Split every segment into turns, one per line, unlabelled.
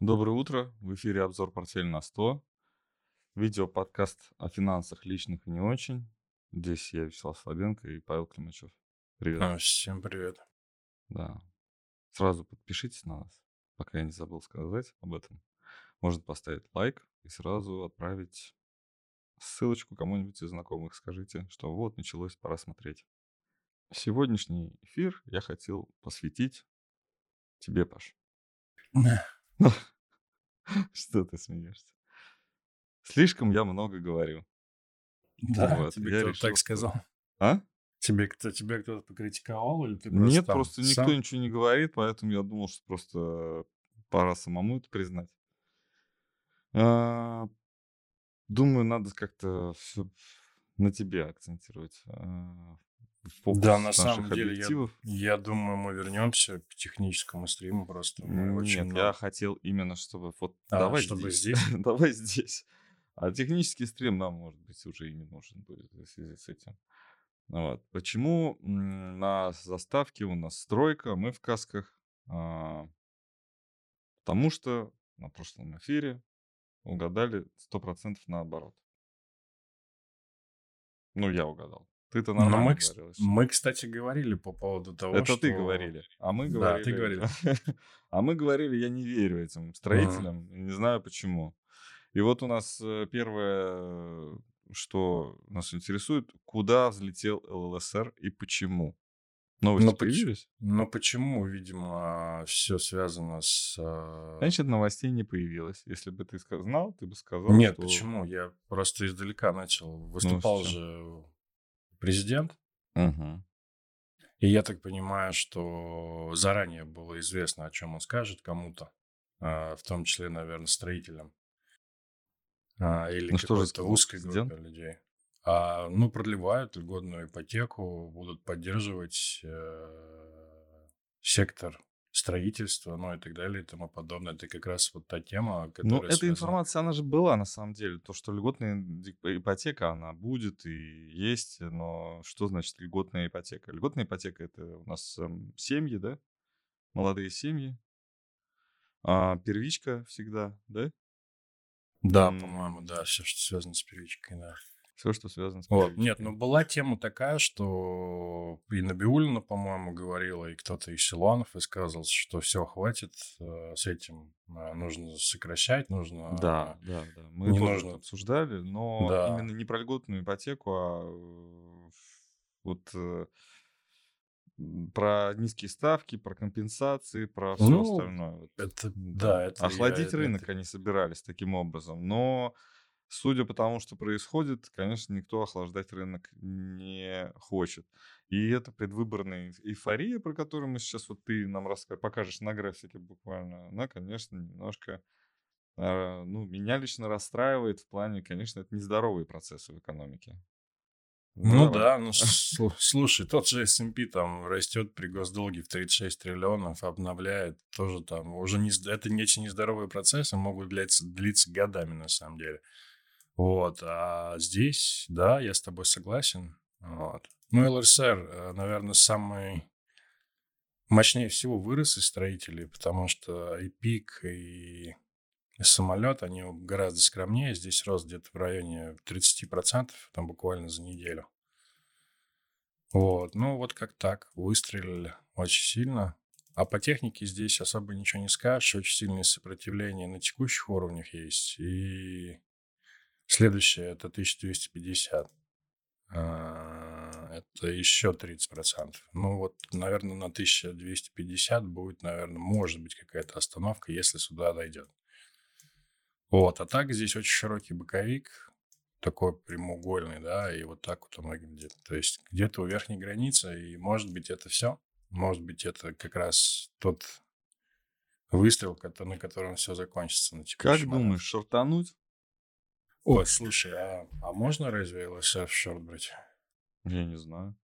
Доброе утро. В эфире обзор «Портфель на 100». Видео-подкаст о финансах личных и не очень. Здесь я, Вячеслав Слабенко и Павел Климачев. Привет.
А, всем привет.
Да. Сразу подпишитесь на нас, пока я не забыл сказать об этом. Можно поставить лайк и сразу отправить ссылочку кому-нибудь из знакомых. Скажите, что вот началось, пора смотреть. Сегодняшний эфир я хотел посвятить тебе, Паш. Что ты смеешься? Слишком я много говорю.
Да,
Вот,
тебе
я
кто-то
решил,
так сказал.
А?
Тебе, кто, тебя кто-то покритиковал или ты
Нет,
там
просто никто
сам?
ничего не говорит, поэтому я думал, что просто пора самому это признать. А, Думаю, надо как-то все на тебе акцентировать. а, Фокус
Да, на самом деле, я,
объективов.
я думаю, мы вернемся к техническому стриму просто. Мы
Нет,
много-
я хотел именно, чтобы вот
А,
давай
чтобы
здесь,
здесь?
давай здесь. А технический стрим нам, может быть, уже и не нужен будет в связи с этим. Ну Вот. Почему на заставке у нас стройка, мы в касках? А, Потому что на прошлом эфире угадали 100% наоборот. Ну, я угадал. Ты-то
Но
нормально
мы,
говорил.
мы, кстати, говорили по поводу того,
Это
что...
ты говорили. А мы
Да,
говорили...
ты говорил.
А мы говорили, я не верю этим строителям, не знаю почему. И вот у нас э, первое, что нас интересует, куда взлетел ЛЛСР и почему. Новости
Ну, поч-
появились?
Но почему, видимо, все связано с... а,
Значит, новостей не появилось. Если бы ты знал, ты бы сказал,
Нет,
что...
почему? Я просто издалека начал. Выступал
Ну,
же президент,
Мгм.
и я так понимаю, что заранее было известно, о чем он скажет кому-то, а, в том числе, наверное, строителям. А, Или
Ну,
какой-то узкой
президент?
группе людей. А, ну, продлевают льготную ипотеку, будут поддерживать э, сектор строительства, ну и так далее и тому подобное. Это как раз вот та тема,
Ну,
которая
эта
связана-
информация, она же была на самом деле. То, что льготная ипотека, она будет и есть. Но что значит льготная ипотека? Льготная ипотека – это у нас эм, семьи, да? Молодые семьи. А первичка всегда, да?
Да, по-моему, да, все, что связано с первичкой, да.
Все, что связано с
Вот. Нет, ну была тема такая, что и Набиулина, по-моему, говорила, и кто-то из Силуанов высказывался, что все, хватит э, с этим, э, нужно сокращать, нужно...
Да, да, да. Мы
не
тоже
нужно-
это обсуждали, но
Да.
именно не про льготную ипотеку, а вот э, про низкие ставки, про компенсации, про все
Ну,
остальное.
Это,
Да.
это... я-
Охладить
это-
рынок они собирались таким образом. Но судя по тому, что происходит, конечно, никто охлаждать рынок не хочет. И это предвыборная эйф- эйфория, про которую мы сейчас вот ты нам раска- покажешь на графике буквально, она, конечно, немножко а, ну, меня лично расстраивает в плане, конечно, это нездоровые процессы в экономике.
Ну
Давай.
да, ну слу- слушай, тот же S&P там растет при госдолге в 36 триллионов, обновляет, тоже там уже не, это не эти нездоровые процессы могут длиться, длиться годами на самом деле. Вот, а здесь, да, я с тобой согласен. Вот. Ну, ЛРСР, наверное, самый мощнее всего вырос из строителей, потому что и пик, и самолет, они гораздо скромнее. Здесь рост где-то в районе 30%, там буквально за неделю. Вот, ну вот как так, выстрелили очень сильно. А по технике здесь особо ничего не скажешь, очень сильное сопротивление на текущих уровнях есть. И следующее это 1250. А, Это еще 30%. Ну вот, наверное, на 1250 будет, наверное, может быть какая-то остановка, если сюда дойдет. Вот, а так здесь очень широкий боковик, такой прямоугольный, да, и вот так вот он выглядит. То есть где-то у верхней границы, и может быть это все. Может быть это как раз тот выстрел, на котором все закончится на
Как
момент.
думаешь, шортануть?
Ой, слушай, а, а можно разве ЛСР в шорт брать?
Я не знаю.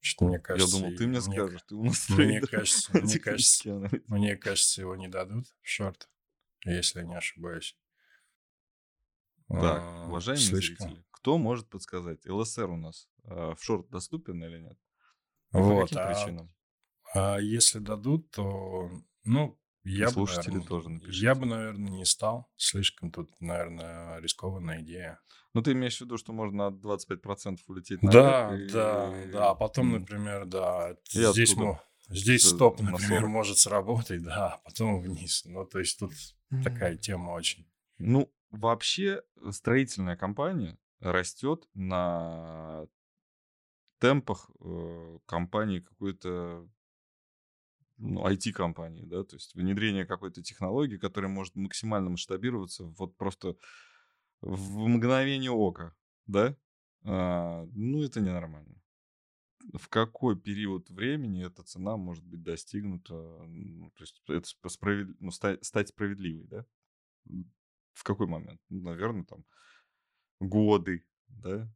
Что мне кажется...
Я думал, ты мне
и-
скажешь. Ты у нас
Мне кажется, мне кажется, мне кажется, его не дадут в шорт, если я не ошибаюсь.
Так,
А,
уважаемые
слишком.
зрители, кто может подсказать, ЛСР у нас э, в шорт доступен или нет? И по
Вот,
каким
а-
причинам?
А если дадут, то, ну, Я бы,
слушатели
наверное,
тоже
я
напишите.
бы, наверное, не стал. Слишком тут, наверное, рискованная идея.
Ну, ты имеешь в виду, что можно от 25% улететь наверх
Да,
и...
да, да. А потом, например, да,
И
здесь, мо- здесь стоп,
на
например,
40.
может сработать, да, а потом вниз. Ну, то есть тут такая тема очень.
Ну, вообще строительная компания растет на темпах э, компании какой-то ну, IT-компании, да, то есть внедрение какой-то технологии, которая может максимально масштабироваться вот просто в мгновение ока, да, А, ну, это ненормально. В какой период времени эта цена может быть достигнута, ну, то есть это сп- справед- ну, ста- стать справедливой, да? В какой момент? наверное, там годы, да,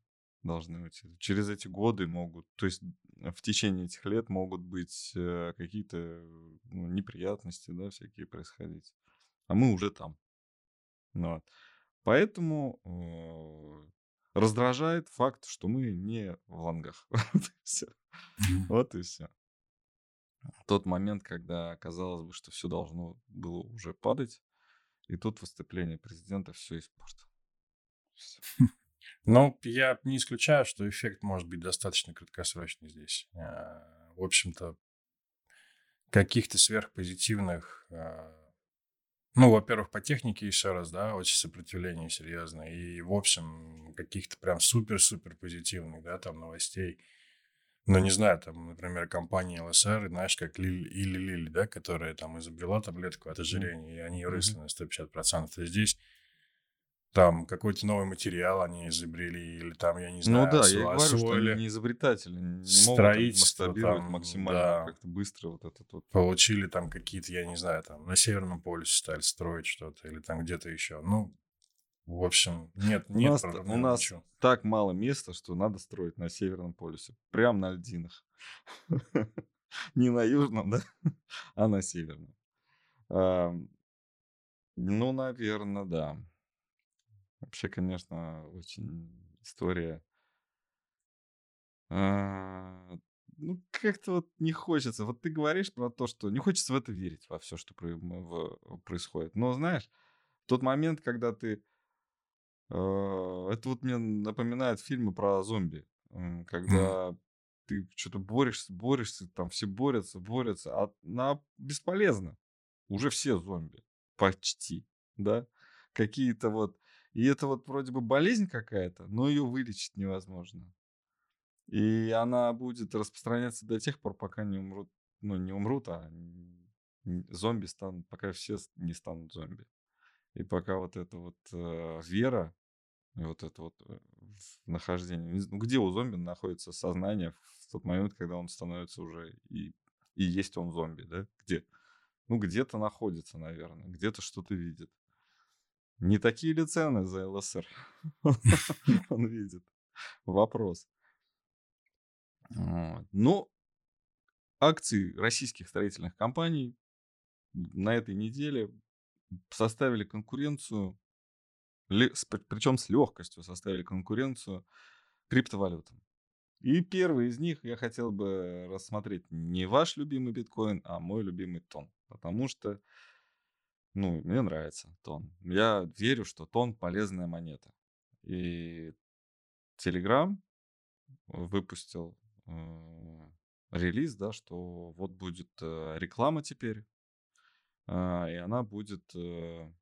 должны быть. Через эти годы могут, то есть э, в течение этих лет могут быть э, какие-то э, ну, неприятности, да, всякие происходить. А мы уже там. Ну, вот. Поэтому э, раздражает факт, что мы не в лангах. Вот и все. Тот момент, когда казалось бы, что все должно было уже падать, и тут выступление президента все испортило.
Ну, я не исключаю, что эффект может быть достаточно краткосрочный здесь. А, В общем-то, каких-то сверхпозитивных... а, Ну, во-первых, по технике еще раз, да, очень сопротивление серьезное. И, в общем, каких-то прям супер-супер позитивных, да, там новостей. Ну, не знаю, там, например, компания ЛСР, знаешь, как Лили, или Лили, да, которая там изобрела таблетку от ожирения, и они выросли на 150%. И здесь там какой-то новый материал они изобрели, или там, я не
Ну
знаю,
да, я и
осво-
говорю, что
освоили,
они не изобретатели, не могут
строительство
масштабировать
там,
максимально
да,
как-то быстро вот этот вот.
получили там какие-то, я не знаю, там на Северном полюсе стали строить что-то, или там где-то еще. Ну, в общем, нет,
У
нет
нас,
проблем,
у нас
ничего.
так мало места, что надо строить на Северном полюсе. Прям на льдинах. Не на Южном, да, а на Северном. Ну, наверное, да. Вообще, конечно, очень история. а, Ну, как-то вот не хочется. Вот ты говоришь про то, что не хочется в это верить, во все, что про- в- происходит. Но знаешь, тот момент, когда ты... э, Это вот мне напоминает фильмы про зомби. м. Когда ты что-то борешься, борешься, там все борются, борются, а на... бесполезно. Уже все зомби. Почти, да? Какие-то вот... И это вот вроде бы болезнь какая-то, но ее вылечить невозможно. И она будет распространяться до тех пор, пока не умрут, ну, не умрут, а зомби станут, пока все не станут зомби. И пока вот эта вот э, вера, и вот это вот э, нахождение, ну, где у зомби находится сознание в тот момент, когда он становится уже и, и есть он зомби, да? Где? Ну, где-то находится, наверное, где-то что-то видит. Не такие ли цены за ЛСР он видит? Вопрос. Но акции российских строительных компаний на этой неделе составили конкуренцию, причем с легкостью составили конкуренцию криптовалютам. И первый из них я хотел бы рассмотреть не ваш любимый биткоин, а мой любимый тон. Потому что, ну, мне нравится тон. Я верю, что тон полезная монета. И Telegram выпустил э, релиз, да, что вот будет э, реклама теперь, а, и она будет, э,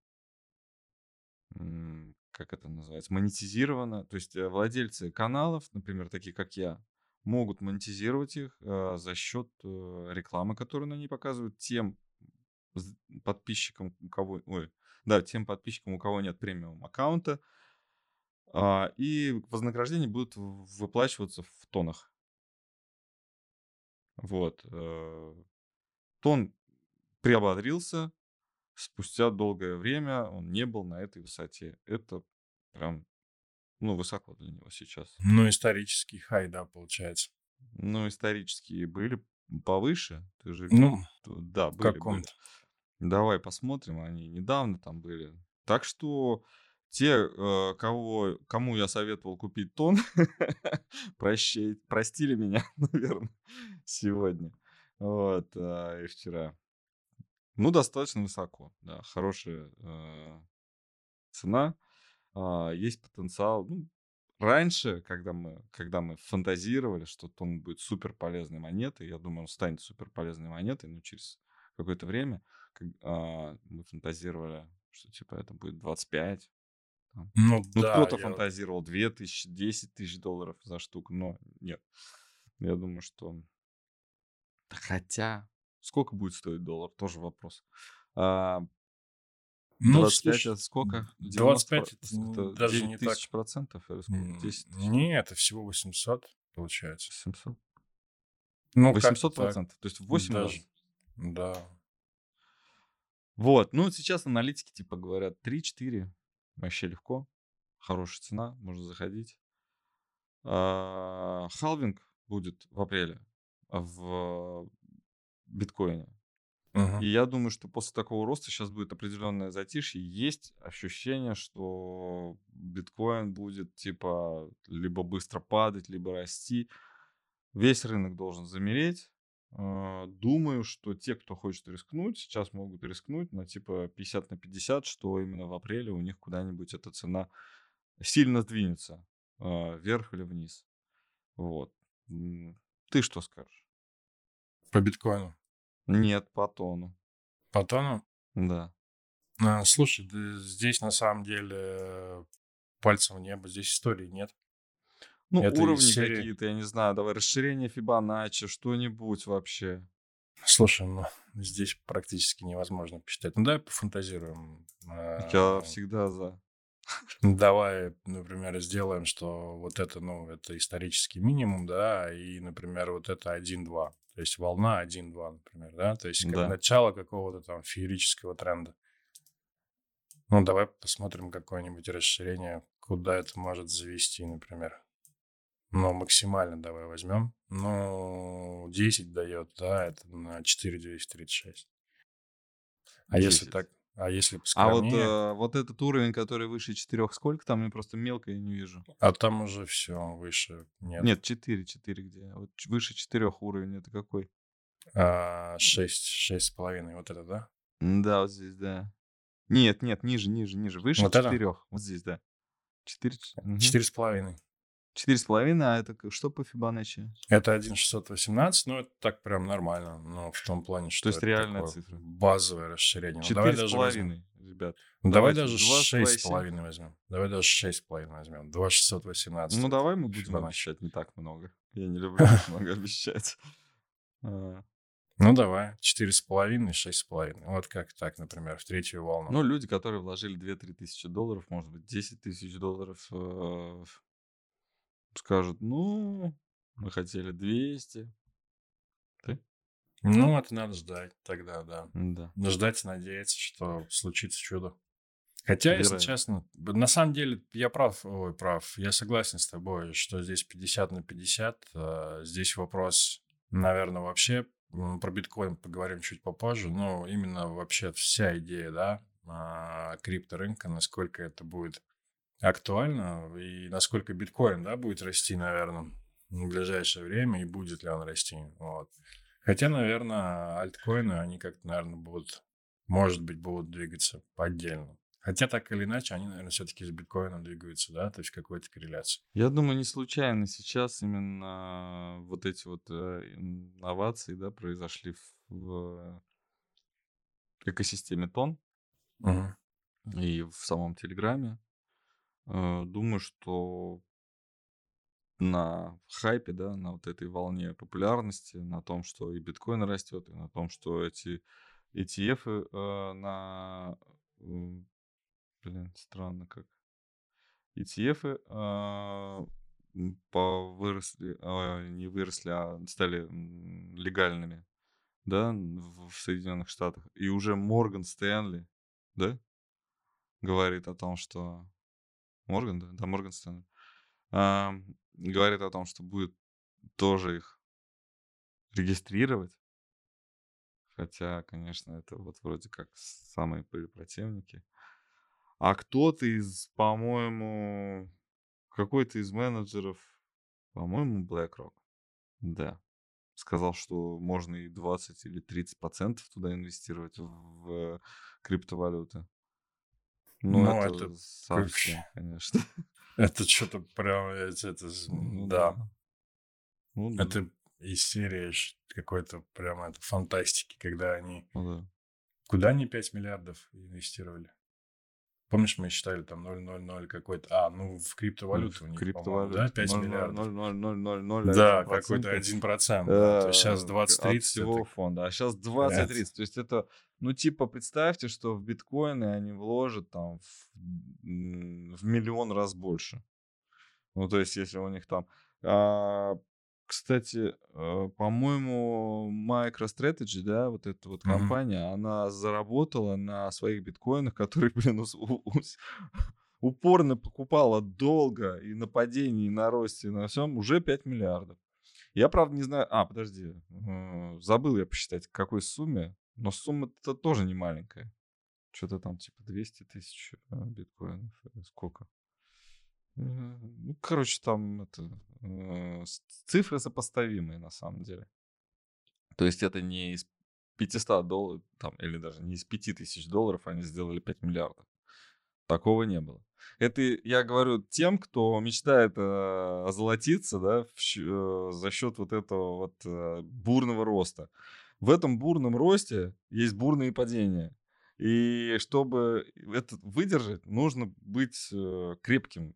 как это называется, монетизирована. То есть э, владельцы каналов, например, такие как я, могут монетизировать их э, за счет э, рекламы, которую ней показывают тем подписчикам, у кого, ой, да, тем подписчикам, у кого нет премиум аккаунта, а, и вознаграждение будет в- выплачиваться в тонах. Вот. э, Тон приободрился, спустя долгое время он не был на этой высоте. Это прям, ну, высоко для него сейчас.
Ну, исторический хай, да, получается.
Ну, исторические были повыше. Ты же
Ну?
Да,
в
были, были. Давай посмотрим, они недавно там были. Так что те, э, кого, кому я советовал купить тон, прощай- простили меня, наверное, сегодня. Вот, а, и вчера. Ну, достаточно высоко, да. Хорошая э, цена. А, есть потенциал. Ну, раньше, когда мы, когда мы фантазировали, что тон будет супер полезной монетой, я думаю, он станет супер полезной монетой, но через какое-то время как, а, мы фантазировали, что типа это будет 25. Там.
Ну,
Ну,
да,
кто-то
я...
фантазировал 2000, 10 тысяч долларов за штуку, но нет. Я думаю, что... Хотя, сколько будет стоить доллар, тоже вопрос. А,
Ну,
25
слушай,
это сколько? 90
25
про-
это н-
это
даже
9
не так.
тысяч процентов или сколько?
М,
10 тысяч?
Не, это всего 800 получается.
700?
Ну, как
800
так.
процентов, то есть в 8 раз.
Даже. Да.
Вот, ну сейчас аналитики типа говорят 3-4, вообще легко, хорошая цена, можно заходить. А, Халвинг будет в апреле в биткоине.
Мгм.
И я думаю, что после такого роста сейчас будет определенное затишье. Есть ощущение, что биткоин будет типа либо быстро падать, либо расти. Весь рынок должен замереть. А, Думаю, что те, кто хочет рискнуть, сейчас могут рискнуть на типа 50 на 50, что именно в апреле у них куда-нибудь эта цена сильно сдвинется а, вверх или вниз. Вот. Ты что скажешь?
По биткоину.
Нет, по тону.
По тону?
Да.
А, слушай, да здесь на самом деле э, пальцем в небо, здесь истории нет.
Ну,
Это
уровни
серии-
какие-то, я не знаю, давай расширение Фибоначчи, что-нибудь вообще.
Слушай, ну, здесь практически невозможно посчитать. Ну, давай пофантазируем.
Я
А,
всегда за.
Давай, например, сделаем, что вот это, ну, это исторический минимум, да, и, например, вот это 1-2. То есть волна 1-2, например, да, то есть как
Да.
начало какого-то там феерического тренда. Ну, давай посмотрим какое-нибудь расширение, куда это может завести, например. Ну, максимально давай возьмем. Ну, 10 дает, да, это на 4,236. А если
10.
так, а если
А вот,
поскромнее,
э, вот этот уровень, который выше 4, сколько там? Я просто мелко я не вижу.
а там уже все выше нет.
Нет, 4, 4 где? Вот выше 4 уровень это какой?
А, 6, 6,5, вот это, да?
Да, вот здесь, да. Нет, нет, ниже, ниже, ниже. Выше
Вот это?
4. Вот здесь, да. 4,
4,5.
Четыре с половиной, а это что по Фибоначчи?
Это 1,618, ну, это так прям нормально, но в том плане, что
есть
это
реальная цифра.
базовое расширение. Ну,
Четыре с половиной, ребят.
Ну, давай даже
два и
6,5 возьмем. Давай даже 6,5 возьмем. 2,618.
Ну, давай мы будем
Фибоначчи.
обещать не так много. Я не люблю так много обещать. А,
Ну, давай. 4,5, 6,5. Вот как так, например, в третью волну.
Ну, люди, которые вложили 2-3 тысячи долларов, может быть, 10 тысяч долларов, э, скажут, ну, мы хотели 200.
Ну, это надо ждать тогда, да.
Да.
Ждать и надеяться, что случится чудо. Хотя, если
Вероятно.
честно, б- на самом деле я прав, ой, прав, я согласен с тобой, что здесь 50 на 50. э, Здесь вопрос, наверное, вообще про биткоин поговорим чуть попозже, но именно вообще вся идея, да, а, крипторынка, насколько это будет актуально и насколько биткоин, да, будет расти, наверное, в ближайшее время и будет ли он расти. Вот. Хотя, наверное, альткоины, они как-то, наверное, будут, может быть, будут двигаться отдельно. Хотя так или иначе, они, наверное, все-таки с биткоином двигаются, да, то есть какой-то корреляции.
Я думаю, не случайно сейчас именно вот эти вот э, инновации, да, произошли в, экосистеме Тон
Мгм.
и в самом Телеграме. Э, Думаю, что на хайпе, да, на вот этой волне популярности, на том, что и биткоин растет, и на том, что эти ETF э, на... м, Блин, странно как. ETF э, м, по выросли, а, не выросли, а стали легальными, да, в, в Соединенных Штатах. И уже Морган Стэнли, да, говорит о том, что... Морган, да? Да, Морган Стэнли. А, говорит о том, что будет тоже их регистрировать. Хотя, конечно, это вот вроде как самые были противники. А кто-то из, по-моему, какой-то из менеджеров, по-моему, BlackRock, да, сказал, что можно и 20 или 30 процентов туда инвестировать в криптовалюты. Ну,
Ну,
это,
это
совсем, конечно.
Это что-то прям, это, это
Ну
да.
Ну, да.
Это из серии какой-то прям это фантастики, когда они...
Ну да.
Куда они 5 миллиардов инвестировали? Помнишь, мы считали там 0,00 какой-то... А, ну в криптовалюту у них, по-моему, да, 5 миллиардов?
0,0001%.
Да, какой-то 1%. Да, то есть сейчас
э,
20-30.
От всего
это-
фонда. А сейчас 20-30. То есть это, ну, типа, представьте, что в биткоины они вложат там в, в миллион раз больше. Ну, то есть, если у них там... а, кстати, э, по-моему, MicroStrategy, да, вот эта вот компания, она заработала на своих биткоинах, которые, блин, у- ус- упорно покупала долго и на падении, и на росте, и на всем, уже 5 миллиардов. Я, правда, не знаю... А, подожди. э, Забыл я посчитать, к какой сумме. Но сумма-то тоже не маленькая. Что-то там типа 200 тысяч э, биткоинов. Сколько? Э, Ну, короче, там это, э, цифры сопоставимые на самом деле. То есть это не из 500 долларов, там, или даже не из 5000 долларов они сделали 5 миллиардов. Такого не было. Это я говорю тем, кто мечтает э, озолотиться да, в за счет вот этого вот бурного роста. В этом бурном росте есть бурные падения. И чтобы это выдержать, нужно быть э, крепким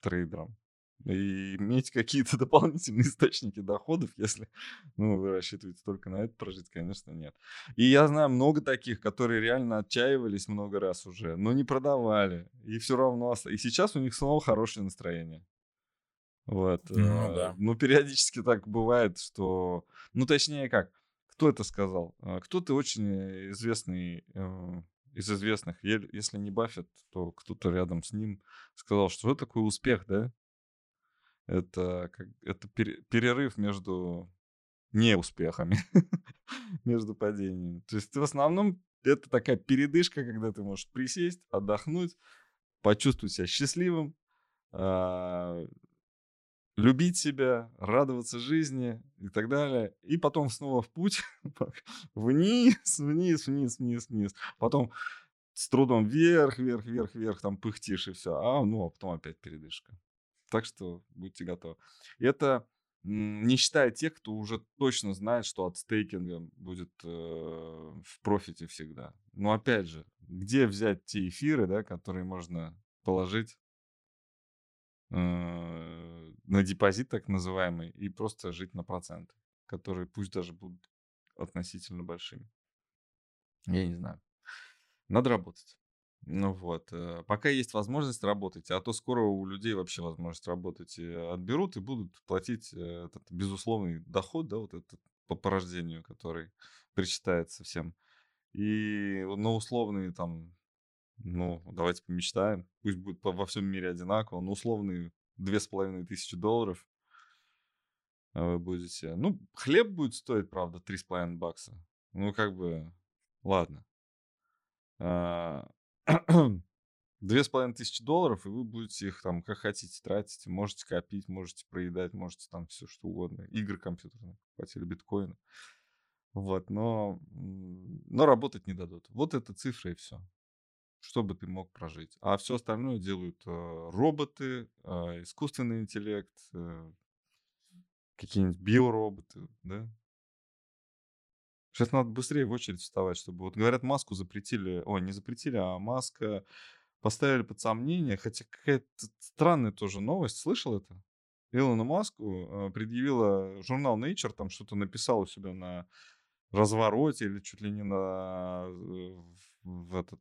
трейдером и иметь какие-то дополнительные источники доходов, если ну, вы рассчитываете только на это прожить, конечно, нет. И я знаю много таких, которые реально отчаивались много раз уже, но не продавали. И все равно... И сейчас у них снова хорошее настроение. Вот.
Ну
э,
да.
Ну, периодически так бывает, что... Ну, точнее как, кто это сказал? Э, Кто-то очень известный э, из известных, если не Баффет, то кто-то рядом с ним сказал, что это такой успех, да? Это, как, это пере- перерыв между неуспехами, между падениями. То есть в основном это такая передышка, когда ты можешь присесть, отдохнуть, почувствовать себя счастливым, а, любить себя, радоваться жизни и так далее. И потом снова в путь, вниз, вниз, вниз, вниз, вниз. Потом с трудом вверх, вверх, вверх, вверх, там пыхтишь и все. А, ну, а потом опять передышка. Так что будьте готовы. Это не считая тех, кто уже точно знает, что от стейкинга будет э, в профите всегда. Но опять же, где взять те эфиры, да, которые можно положить на депозит так называемый и просто жить на проценты, которые пусть даже будут относительно большими. Я не знаю. Надо работать. Ну вот, э, пока есть возможность работать, а то скоро у людей вообще возможность работать и отберут и будут платить э, этот безусловный доход, да, вот этот по порождению, который причитается всем. И на условные там, ну, давайте помечтаем, пусть будет по- во всем мире одинаково, но условные две с половиной тысячи долларов а вы будете... Ну, хлеб будет стоить, правда, три с половиной бакса. Ну, как бы, ладно. А, Две с половиной тысячи долларов, и вы будете их там как хотите тратить. Можете копить, можете проедать, можете там все что угодно. Игры компьютерные покупать или. Вот, но, но работать не дадут. Вот это цифра и все. Чтобы ты мог прожить. А все остальное делают э, роботы, э, искусственный интеллект, э, какие-нибудь биороботы, да? Сейчас надо быстрее в очередь вставать, чтобы... Вот говорят, маску запретили... Ой, не запретили, а маска поставили под сомнение. Хотя какая-то странная тоже новость. Слышал это? Илону Маску предъявила журнал Nature, там что-то написал у себя на развороте или чуть ли не на... в этот...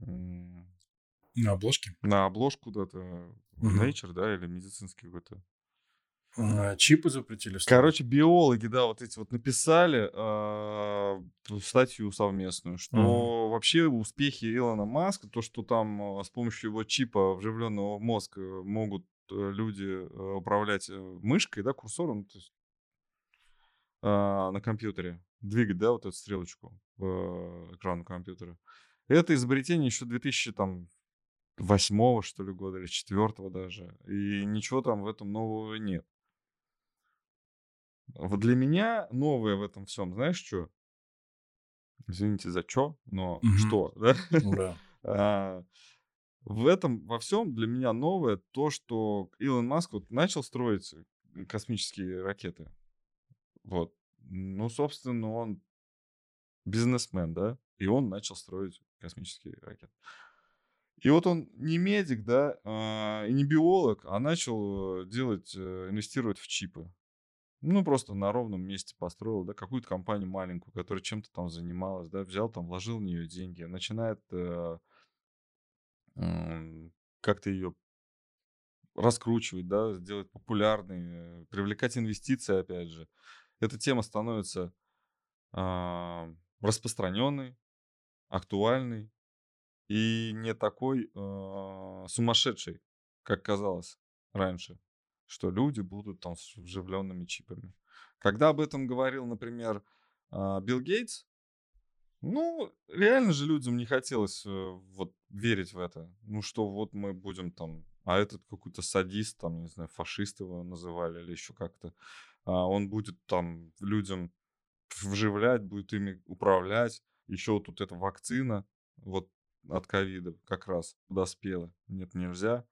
э,
На обложке.
на обложку куда-то
Мгм.
Nature, да, или медицинский какой-то
А, Чипы запретили. вставлять.
Короче, биологи, да, вот эти вот написали ту статью совместную, что вообще успехи Илона Маска, то, что там а, с помощью его чипа, вживленного в мозг, э, могут э, люди э, управлять э, мышкой, да, курсором, то есть а, на компьютере, двигать, да, вот эту стрелочку по экрану компьютера. Это изобретение еще 2000 там восьмого, что ли, года, или четвертого даже. И ничего там в этом нового нет. Вот для меня новое в этом всем, знаешь, что? Извините за что, но
Мгм.
что, да?
Да.
А, В этом во всем для меня новое то, что Илон Маск вот начал строить э, космические ракеты. Вот. Ну, собственно, он бизнесмен, да, и он начал строить космические ракеты. И вот он не медик, да, а, и не биолог, а начал э, делать, э, инвестировать в чипы. Ну, просто на ровном месте построил, да, какую-то компанию маленькую, которая чем-то там занималась, да, взял там, вложил в нее деньги, начинает э, м, как-то ее раскручивать, да, сделать популярной, э, привлекать инвестиции, опять же. Эта тема становится а, распространенной, актуальной и не такой а, сумасшедшей, как казалось раньше, что люди будут там с вживленными чипами. Когда об этом говорил, например, а, Билл Гейтс, ну, реально же людям не хотелось э, вот верить в это. Ну, что вот мы будем там... А этот какой-то садист, там, не знаю, фашист его называли или еще как-то. а, он будет там людям вживлять, будет ими управлять. Еще вот тут эта вакцина вот от ковида как раз подоспела. Нет, нельзя.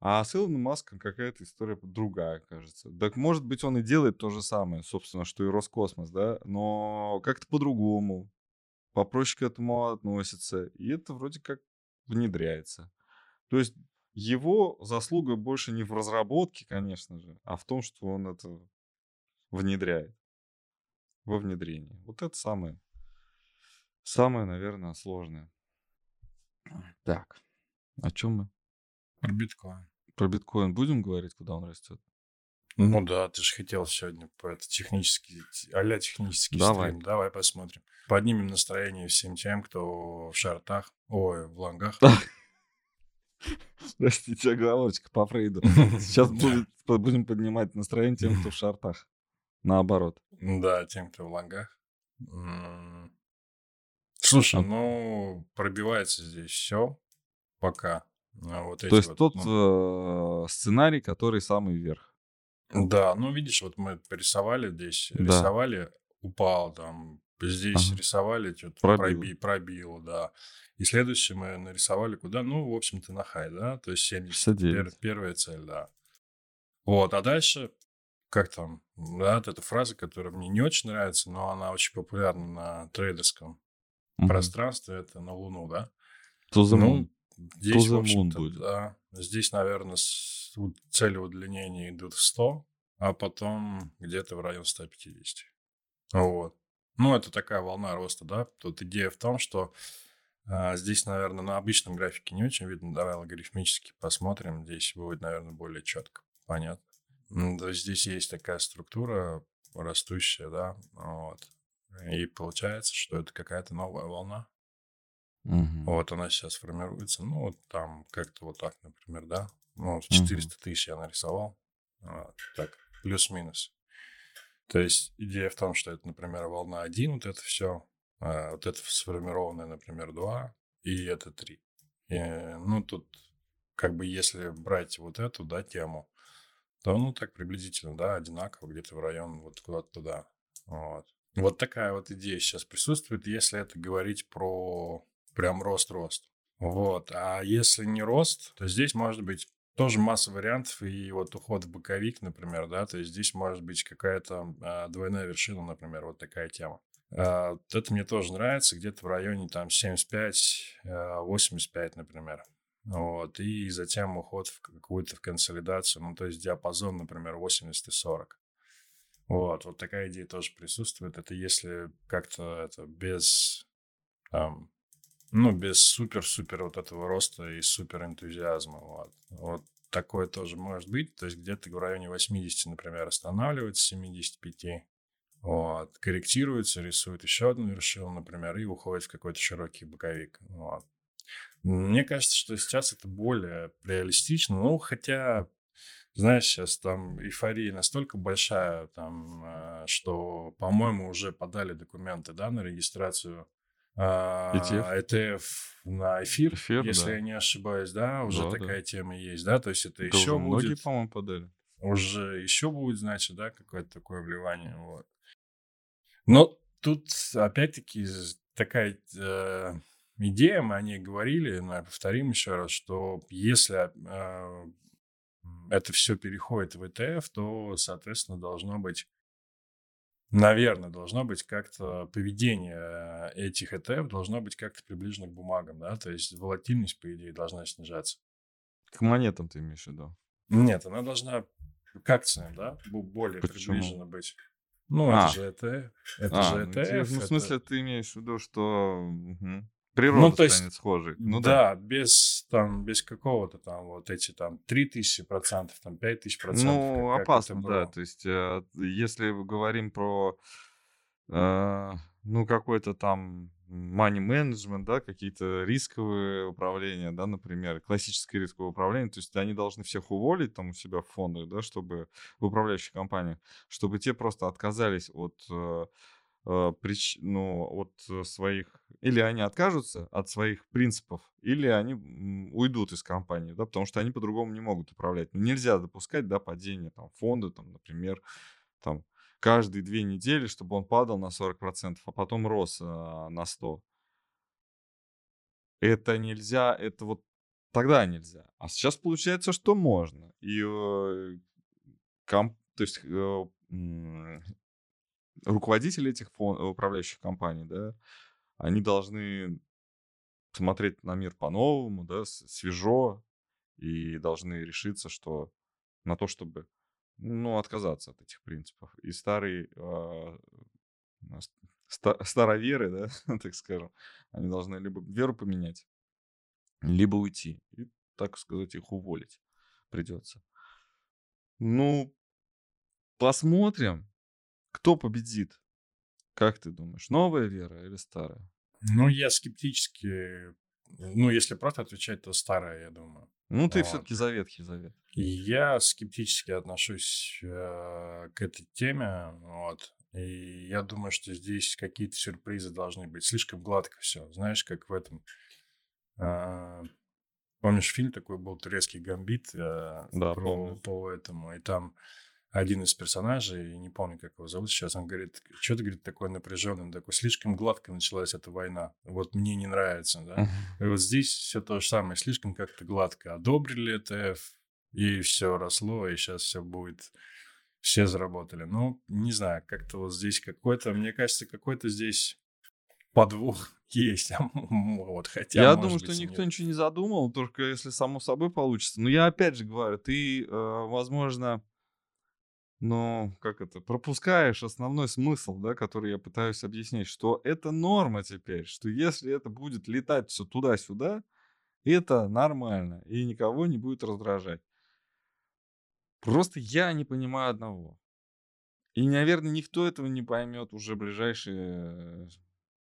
А с Илоном Маском какая-то история другая, кажется. Так может быть, он и делает то же самое, собственно, что и Роскосмос, да, но как-то по-другому, попроще к этому относится, и это вроде как внедряется. То есть его заслуга больше не в разработке, конечно же, а в том, что он это внедряет во внедрении. Вот это самое, самое, наверное, сложное. Так, о чем мы?
Про биткоин.
Про биткоин будем говорить, куда он растет?
Ну да, ты же хотел сегодня по это технический, а технический
Давай.
стрим. Давай посмотрим. Поднимем настроение всем тем, кто в шартах, ой, в лонгах.
Простите, оговорочка по Фрейду. Сейчас будет- будем поднимать настроение тем, кто в шартах. Наоборот.
Да, тем, кто в лонгах. Слушай,
А-
ну, пробивается здесь все пока. А Вот
То есть
вот,
тот
ну,
э, сценарий, который самый вверх.
Да, ну видишь, вот мы порисовали здесь,
Да.
рисовали, упал там, здесь
Ага.
рисовали, что-то
Пробил.
проби, пробил, да. И следующее мы нарисовали куда? Ну, в общем-то, на хай, да, то есть 70,
69.
пер- первая цель, да. Вот, а дальше, как там, да, эта фраза, которая мне не очень нравится, но она очень популярна на трейдерском
Мгм.
пространстве, это на Луну, да.
To the
Ну, здесь,
moon
общем-то,
будет.
да. Здесь, наверное, с- цели удлинения идут в 100, а потом где-то в район 150. Вот. Ну, это такая волна роста, да. Тут идея в том, что а, здесь, наверное, на обычном графике не очень видно. Давай логарифмически посмотрим. Здесь будет, наверное, более четко. Понятно. М, То есть здесь есть такая структура растущая, да. Вот. И получается, что это какая-то новая волна.
Мгм.
Вот она сейчас формируется. Ну, вот там как-то вот так, например, да. Ну,
Мгм.
400 тысяч я нарисовал. Вот, так, плюс-минус. То есть идея в том, что это, например, волна 1, вот это все. вот это сформированное, например, 2, и это 3. ну, тут как бы если брать вот эту, да, тему, то, ну, так приблизительно, да, одинаково, где-то в район вот куда-то туда. Вот. Вот такая вот идея сейчас присутствует, если это говорить про прям рост-рост. Вот. А если не рост, то здесь может быть тоже масса вариантов. И вот уход в боковик, например, да, то есть здесь может быть какая-то а, двойная вершина, например, вот такая тема. А, вот это мне тоже нравится, где-то в районе там 75-85, например. Вот. И затем уход в какую-то в консолидацию, ну, то есть диапазон, например, 80 и 40. Вот, вот такая идея тоже присутствует. Это если как-то это без, там, ну, без супер-супер вот этого роста и супер энтузиазма. Вот. вот такое тоже может быть. То есть где-то в районе 80, например, останавливается, 75. Вот, корректируется, рисует еще одну вершину, например, и уходит в какой-то широкий боковик. Вот. Мне кажется, что сейчас это более реалистично, ну, хотя знаешь, сейчас там эйфория настолько большая, там, э, что, по-моему, уже подали документы, да, на регистрацию а,
ETF?
ETF на эфир,
Эфир,
если
да.
я не ошибаюсь, да, уже
Да, да.
такая тема есть, да, то есть это
Это
еще
уже многие,
будет...
по-моему, подали.
уже еще будет, значит, да, какое-то такое вливание. Вот. Но тут, опять-таки, такая э, идея, мы о ней говорили, но я повторим еще раз, что если э, это все переходит в ETF, то, соответственно, должно быть Наверное, должно быть как-то поведение этих ETF должно быть как-то приближено к бумагам, да, то есть волатильность, по идее, должна снижаться.
К монетам ты имеешь в виду?
Нет, она должна к акциям, да, более Почему? приближена быть. Ну, а. это же ETF. Это а, же ETF.
Ну, ну, в смысле, ты имеешь в виду, что... Угу. Природа ну, то есть, станет схожей. Ну,
да, да, без, там, без какого-то там вот эти там 3000 процентов, там 5000 процентов.
Ну, как, опасно, как да. То есть, э, если говорим про, э, ну, какой-то там money management, да, какие-то рисковые управления, да, например, классическое рисковое управление, то есть они должны всех уволить там у себя в фондах, да, чтобы в управляющих компаниях, чтобы те просто отказались от э, прич, ну, от э, своих, или они откажутся от своих принципов, или они уйдут из компании, да, потому что они по-другому не могут управлять. Ну, нельзя допускать, да, падение там фонда, там, например, там, каждые две недели, чтобы он падал на 40%, а потом рос а, на 100%. Это нельзя, это вот тогда нельзя. А сейчас получается, что можно. И э, комп, то есть э, руководители этих фон, управляющих компаний, да, они должны смотреть на мир по-новому, да, свежо, и должны решиться, что на то, чтобы, ну, отказаться от этих принципов. И старые, э, ста, староверы, да, так скажем, они должны либо веру поменять, либо уйти. И, так сказать, их уволить придется. Ну, посмотрим. Кто победит? Как ты думаешь, новая вера или старая?
Ну, я скептически... Ну, если просто отвечать, то старая, я думаю.
Ну, ты вот. все-таки за Ветхий Завет.
Я скептически отношусь э, к этой теме, вот. И я думаю, что здесь какие-то сюрпризы должны быть. Слишком гладко все. Знаешь, как в этом... Э, помнишь, фильм такой был «Турецкий гамбит» э,
да,
про,
помню.
по этому. И там один из персонажей, не помню, как его зовут сейчас, он говорит, что ты, говорит, такой напряженный, такой, слишком гладко началась эта война, вот мне не нравится, да. И вот здесь все то же самое, слишком как-то гладко. Одобрили ЭТФ, и все росло, и сейчас все будет, все заработали. Ну, не знаю, как-то вот здесь какой-то, мне кажется, какой-то здесь подвох есть. вот, хотя,
я думаю, что никто нет. ничего не задумал, только если само собой получится. Но я опять же говорю, ты, э, возможно, но, как это, пропускаешь основной смысл, да, который я пытаюсь объяснить, что это норма теперь, что если это будет летать все туда-сюда, это нормально и никого не будет раздражать. Просто я не понимаю одного. И, наверное, никто этого не поймет уже ближайшие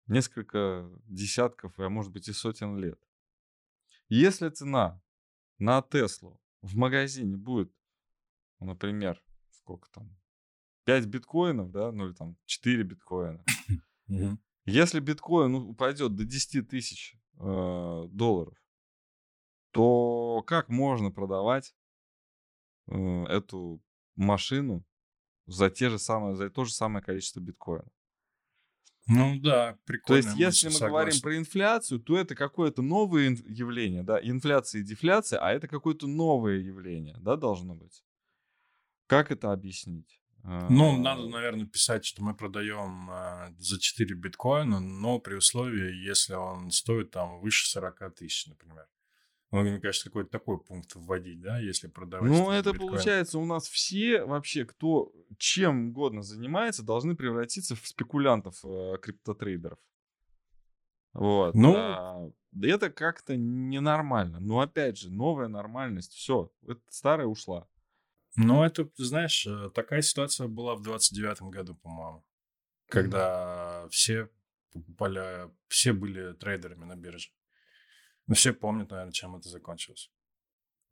несколько десятков, а может быть и сотен лет. Если цена на Теслу в магазине будет, например, сколько там, 5 биткоинов, да, ну или там 4 биткоина. Если биткоин ну, упадет до 10 тысяч э, долларов, то как можно продавать э, эту машину за те же самые, за то же самое количество биткоинов?
Ну да, прикольно.
То есть, если мы согласен. говорим про инфляцию, то это какое-то новое явление, да, инфляция и дефляция, а это какое-то новое явление, да, должно быть. Как это объяснить?
Ну, надо, наверное, писать, что мы продаем а, за 4 биткоина, но при условии, если он стоит там выше 40 тысяч, например. Ну, мне кажется, какой-то такой пункт вводить, да, если продавать.
Ну, это биткоин. получается, у нас все вообще, кто чем угодно занимается, должны превратиться в спекулянтов, э, криптотрейдеров. Вот. Ну, а, это как-то ненормально. Но опять же, новая нормальность, все, это старая ушла.
Ну, это, знаешь, э, такая ситуация была в 29-м году, по-моему, когда mm-hmm. все покупали, все были трейдерами на бирже. Ну, все помнят, наверное, чем это закончилось.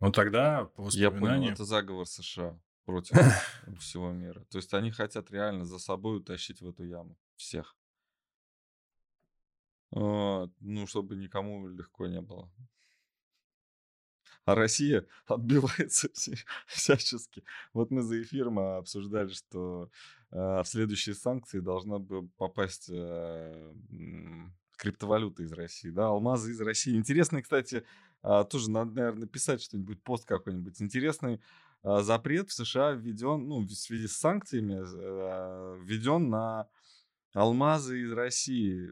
Но тогда, по воспоминаниям...
Я понял, это заговор США против всего мира. То есть они хотят реально за собой утащить в эту яму всех. Ну, чтобы никому легко не было. А Россия отбивается всячески. Вот мы за эфиром обсуждали, что э, в следующие санкции должна бы попасть э, криптовалюта из России, да, алмазы из России. Интересный, кстати, тоже надо, наверное, писать что-нибудь, пост какой-нибудь. Интересный запрет в США введен, ну, в связи с санкциями, введен на алмазы из России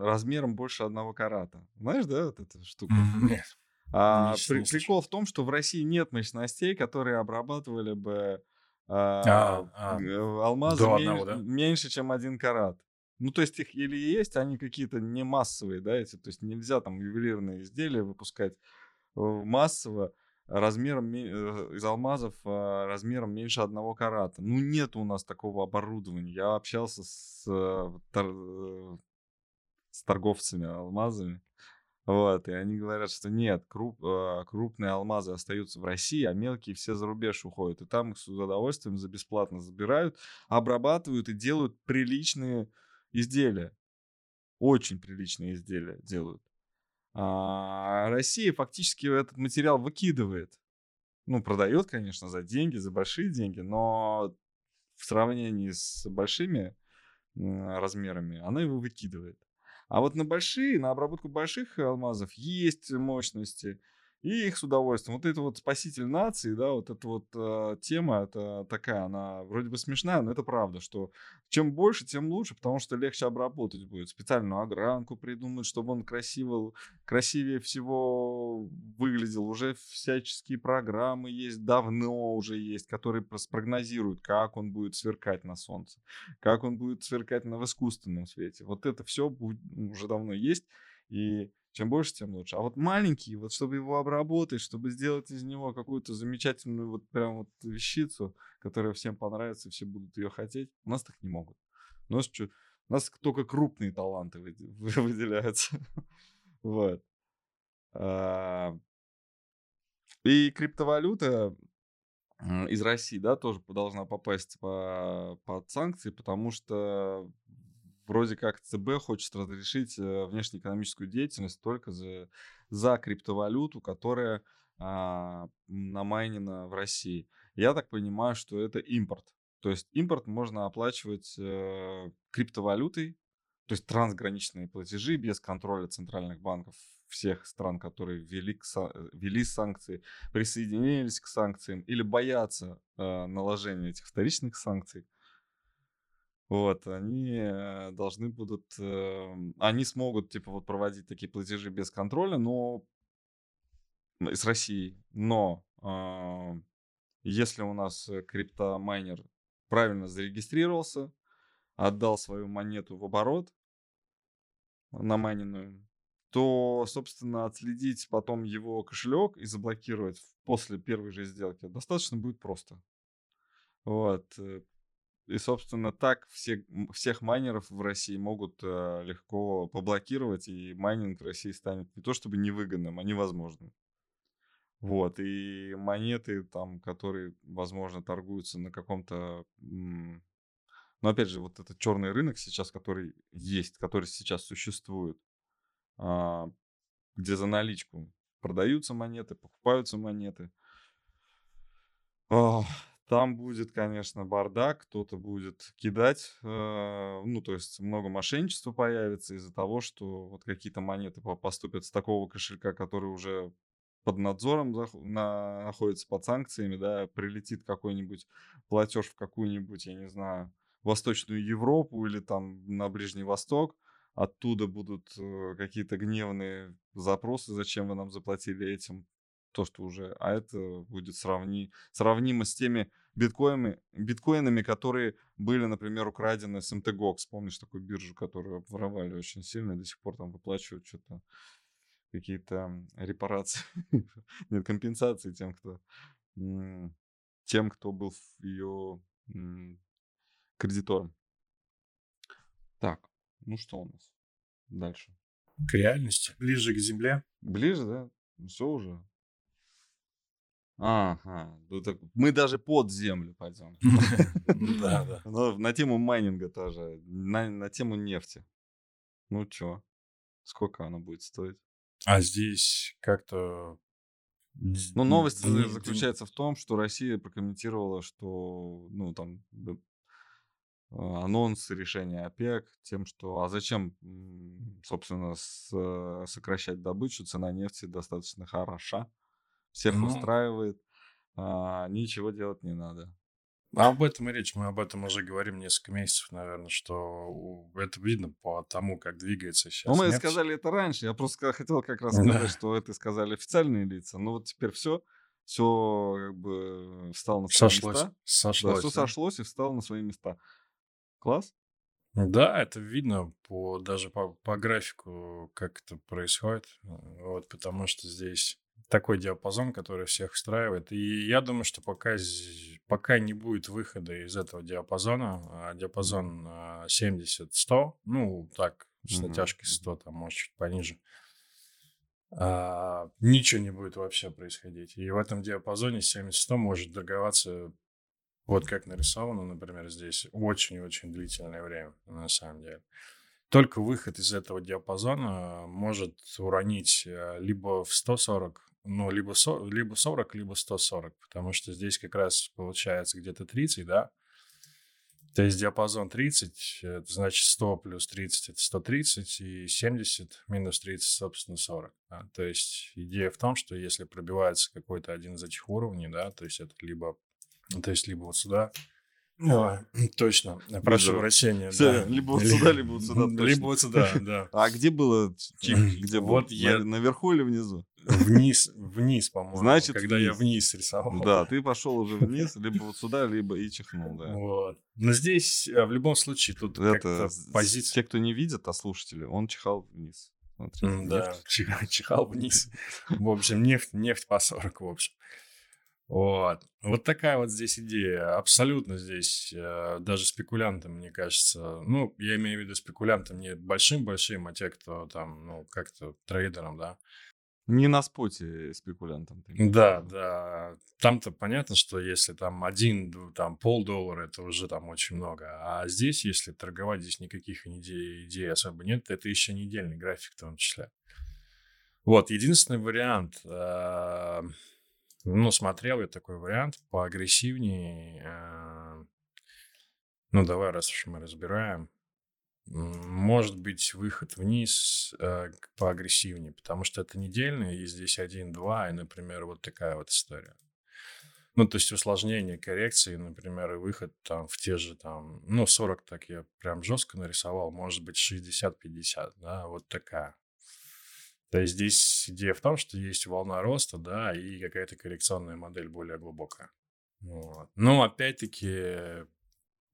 размером больше одного карата. Знаешь, да, вот эта штука?
Нет.
А, при, прикол в том, что в России нет мощностей, которые обрабатывали бы а, а, а, алмазы меньше, одного, да? меньше, чем один карат. Ну, то есть их или есть, они какие-то не массовые, да, эти, то есть нельзя там ювелирные изделия выпускать э, массово размером э, из алмазов а, размером меньше одного карата. Ну, нет у нас такого оборудования. Я общался с, э, с торговцами алмазами, вот, и они говорят, что нет, круп, э, крупные алмазы остаются в России, а мелкие все за рубеж уходят. И там их с удовольствием за бесплатно забирают, обрабатывают и делают приличные изделия. Очень приличные изделия делают. А Россия фактически этот материал выкидывает. Ну, продает, конечно, за деньги, за большие деньги, но в сравнении с большими размерами она его выкидывает. А вот на большие, на обработку больших алмазов есть мощности, и их с удовольствием. Вот это вот спаситель нации, да, вот эта вот э, тема, это такая, она вроде бы смешная, но это правда, что чем больше, тем лучше, потому что легче обработать будет. Специальную огранку придумать, чтобы он красиво, красивее всего выглядел. Уже всяческие программы есть, давно уже есть, которые спрогнозируют, как он будет сверкать на солнце, как он будет сверкать на в искусственном свете. Вот это все уже давно есть. И чем больше, тем лучше. А вот маленький, вот чтобы его обработать, чтобы сделать из него какую-то замечательную вот прям вот вещицу, которая всем понравится, все будут ее хотеть, у нас так не могут. У нас, у нас только крупные таланты выделяются. Вот. А, и криптовалюта из России, да, тоже должна попасть по, под санкции, потому что вроде как ЦБ хочет разрешить э, внешнеэкономическую деятельность только за, за криптовалюту, которая а, намайнена в России. Я так понимаю, что это импорт. То есть импорт можно оплачивать э, криптовалютой, то есть трансграничные платежи без контроля центральных банков всех стран, которые ввели, к, э, ввели санкции, присоединились к санкциям или боятся э, наложения этих вторичных санкций. Вот, они э, должны будут, э, они смогут, типа, вот проводить такие платежи без контроля, но с Россией. Но э, если у нас э, криптомайнер правильно зарегистрировался, отдал свою монету в оборот намайненную, то, собственно, отследить потом его кошелек и заблокировать после первой же сделки достаточно будет просто. Вот. И, собственно, так все, всех майнеров в России могут э, легко поблокировать, и майнинг в России станет не то чтобы невыгодным, а невозможным. Вот, и монеты там, которые, возможно, торгуются на каком-то... Но опять же, вот этот черный рынок сейчас, который есть, который сейчас существует, а, где за наличку продаются монеты, покупаются монеты. Там будет, конечно, бардак, кто-то будет кидать, э, ну, то есть много мошенничества появится из-за того, что вот какие-то монеты поступят с такого кошелька, который уже под надзором на, находится под санкциями, да, прилетит какой-нибудь платеж в какую-нибудь, я не знаю, Восточную Европу или там на Ближний Восток, оттуда будут э, какие-то гневные запросы, зачем вы нам заплатили этим, то, что уже, а это будет сравни, сравнимо с теми биткоинами, биткоинами, которые были, например, украдены с MTGOX. Помнишь такую биржу, которую воровали очень сильно, и до сих пор там выплачивают что-то, какие-то репарации, нет, компенсации тем, кто тем, кто был ее кредитором. Так, ну что у нас дальше?
К реальности, ближе к земле.
Ближе, да? Все уже. Ага, ну так мы даже под землю пойдем.
Да, да.
Но на тему майнинга тоже, на, на тему нефти. Ну чё, сколько она будет стоить?
А здесь как-то
Ну, новость заключается в том, что Россия прокомментировала, что, ну, там, а, анонс решения ОПЕК тем, что а зачем, собственно, с, сокращать добычу, цена нефти достаточно хороша, всех ну, устраивает, а, ничего делать не надо.
А об этом и речь. Мы об этом уже говорим несколько месяцев, наверное, что это видно по тому, как двигается сейчас.
Ну, мы нефть. сказали это раньше. Я просто хотел как раз сказать, что это сказали официальные лица. Ну, вот теперь все, все как бы встало на свои сошлось, места. Сошлось. Да, все да? сошлось и встало на свои места. Класс.
Да, это видно по, даже по, по графику, как это происходит. Вот, потому что здесь такой диапазон, который всех устраивает. И я думаю, что пока, пока не будет выхода из этого диапазона, а диапазон 70-100, а, ну, так, с натяжкой 100, там, может, чуть пониже, а, ничего не будет вообще происходить. И в этом диапазоне 70-100 может торговаться, вот как нарисовано, например, здесь, очень-очень длительное время, на самом деле. Только выход из этого диапазона может уронить либо в 140 ну, либо, со, либо 40, либо 140, потому что здесь как раз получается где-то 30, да, то есть диапазон 30, это значит 100 плюс 30 это 130, и 70 минус 30, собственно, 40. Да? То есть идея в том, что если пробивается какой-то один из этих уровней, да, то есть это либо, то есть либо вот сюда, а, точно. Прошу Лидер. прощения.
Все, да. Либо вот сюда, либо вот сюда.
Точно. Либо вот сюда, да.
А где было чип? Где вот был? Я... Наверху или внизу?
Вниз, вниз, по-моему. Значит, когда вниз. я вниз рисовал.
Да, ты пошел уже вниз, либо вот сюда, либо и чихнул, да.
Вот. Но здесь а, в любом случае тут Это позиция.
Те, кто не видит, а слушатели, он чихал вниз.
Смотри, да, чихал, чихал вниз. В общем, нефть, нефть по 40, в общем. Вот. Вот такая вот здесь идея. Абсолютно здесь э, даже спекулянтам, мне кажется, ну, я имею в виду спекулянтам не большим-большим, а те, кто там, ну, как-то трейдерам, да.
Не на споте спекулянтам.
Да, да. Там-то понятно, что если там один, там полдоллара, это уже там очень много. А здесь, если торговать, здесь никаких идей, идей особо нет. Это еще недельный график в том числе. Вот, единственный вариант... Э, ну, смотрел я такой вариант поагрессивнее. Э, ну, давай, раз уж мы разбираем. Может быть, выход вниз э, поагрессивнее, потому что это недельный, и здесь 1-2, и, например, вот такая вот история. Ну, то есть усложнение коррекции, например, и выход там в те же там, ну, 40 так я прям жестко нарисовал, может быть, 60-50, да, вот такая. То есть здесь идея в том, что есть волна роста, да, и какая-то коррекционная модель более глубокая. Вот. Но опять-таки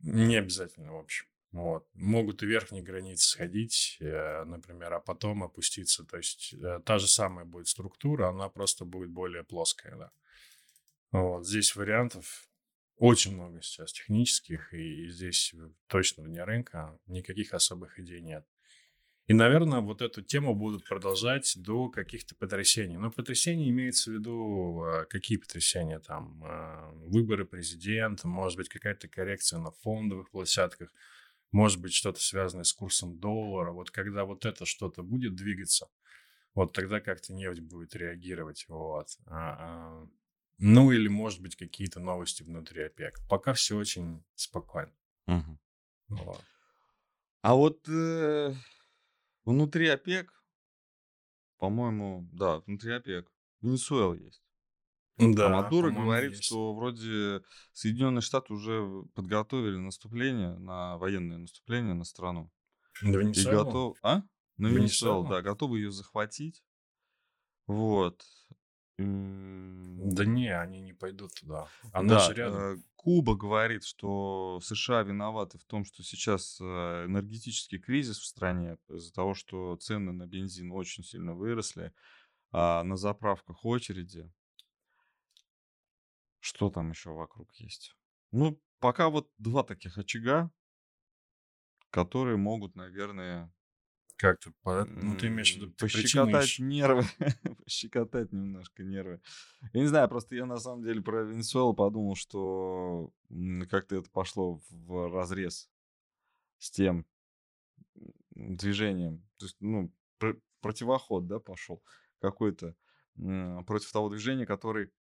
не обязательно, в общем. Вот. Могут и верхние границы сходить, э, например, а потом опуститься. То есть э, та же самая будет структура, она просто будет более плоская, да. Вот. Здесь вариантов очень много сейчас технических, и здесь точно вне рынка никаких особых идей нет. И, наверное, вот эту тему будут продолжать до каких-то потрясений. Но потрясения имеется в виду, а, какие потрясения там, а, выборы президента, может быть, какая-то коррекция на фондовых площадках, может быть, что-то связанное с курсом доллара. Вот когда вот это что-то будет двигаться, вот тогда как-то нефть будет реагировать. Вот. А, ну или, может быть, какие-то новости внутри ОПЕК. Пока все очень спокойно. Угу.
Вот. А вот э, Внутри ОПЕК, по-моему, да, внутри ОПЕК, Венесуэла есть. Да, а Мадуро говорит, есть. что вроде Соединенные Штаты уже подготовили наступление, на военное наступление на страну.
На Венесуэлу?
И готов... А? На Венесуэлу, да, готовы ее захватить. Вот.
Да не, они не пойдут туда.
Она да, же рядом. Э, Куба говорит, что США виноваты в том, что сейчас э, энергетический кризис в стране из-за того, что цены на бензин очень сильно выросли, а на заправках очереди. Что там еще вокруг есть? Ну, пока вот два таких очага, которые могут, наверное,
как-то, ну, ты имеешь в виду...
Пощекотать нервы, пощекотать немножко нервы. Я не знаю, просто я на самом деле про Венесуэлу подумал, что как-то это пошло в разрез с тем движением. То есть, ну, противоход, да, пошел какой-то. против того движения, который,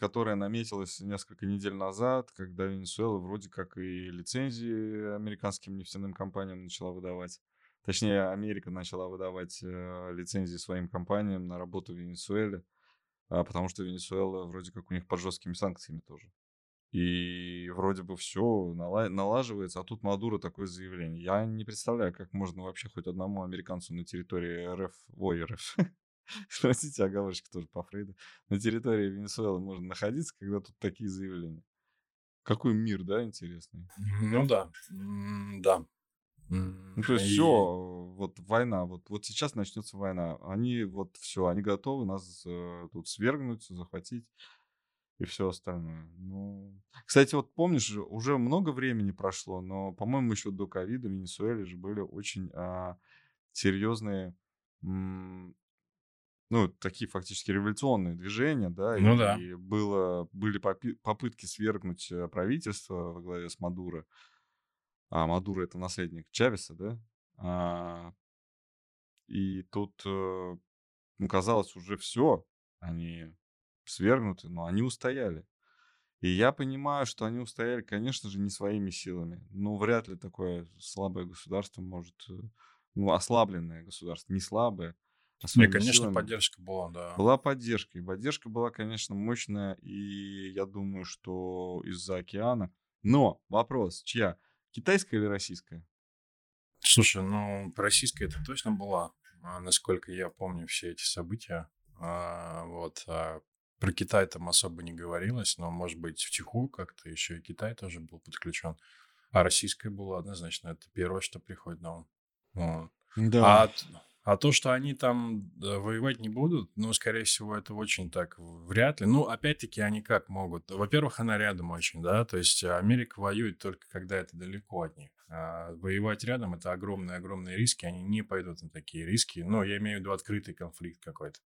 которое наметилось несколько недель назад, когда Венесуэла вроде как и лицензии американским нефтяным компаниям начала выдавать. Точнее, Америка начала выдавать э, лицензии своим компаниям на работу в Венесуэле, а, потому что Венесуэла вроде как у них под жесткими санкциями тоже. И вроде бы все налаживается, а тут Мадуро такое заявление. Я не представляю, как можно вообще хоть одному американцу на территории РФ, ой, РФ, простите, оговорочка тоже по Фрейду, на территории Венесуэлы можно находиться, когда тут такие заявления. Какой мир, да, интересный?
Ну да, да.
Ну, то есть и... все, вот война, вот, вот сейчас начнется война. Они вот все, они готовы нас э, тут свергнуть, захватить и все остальное. Ну, кстати, вот помнишь, уже много времени прошло, но, по-моему, еще до ковида в Венесуэле же были очень а, серьезные, м, ну, такие фактически революционные движения, да,
ну, и да.
было, были попи- попытки свергнуть э, правительство во главе с Мадуро а Мадуро это наследник Чавеса, да, а, и тут, э, ну, казалось, уже все, они свергнуты, но они устояли. И я понимаю, что они устояли, конечно же, не своими силами. Ну, вряд ли такое слабое государство может, э, ну, ослабленное государство, не слабое,
а Не, конечно, силами. поддержка была, да.
Была поддержка. И поддержка была, конечно, мощная. И я думаю, что из-за океана. Но вопрос, чья? Китайская или российская?
Слушай, ну, российская это точно была, а, насколько я помню все эти события. А, вот. А про Китай там особо не говорилось, но, может быть, втихую как-то еще и Китай тоже был подключен. А российская была однозначно. Это первое, что приходит на ум. Вот. Да. А а то, что они там воевать не будут, ну, скорее всего, это очень так вряд ли. Ну, опять-таки, они как могут? Во-первых, она рядом очень, да, то есть Америка воюет только когда это далеко от них. А воевать рядом — это огромные-огромные риски, они не пойдут на такие риски. Ну, я имею в виду открытый конфликт какой-то.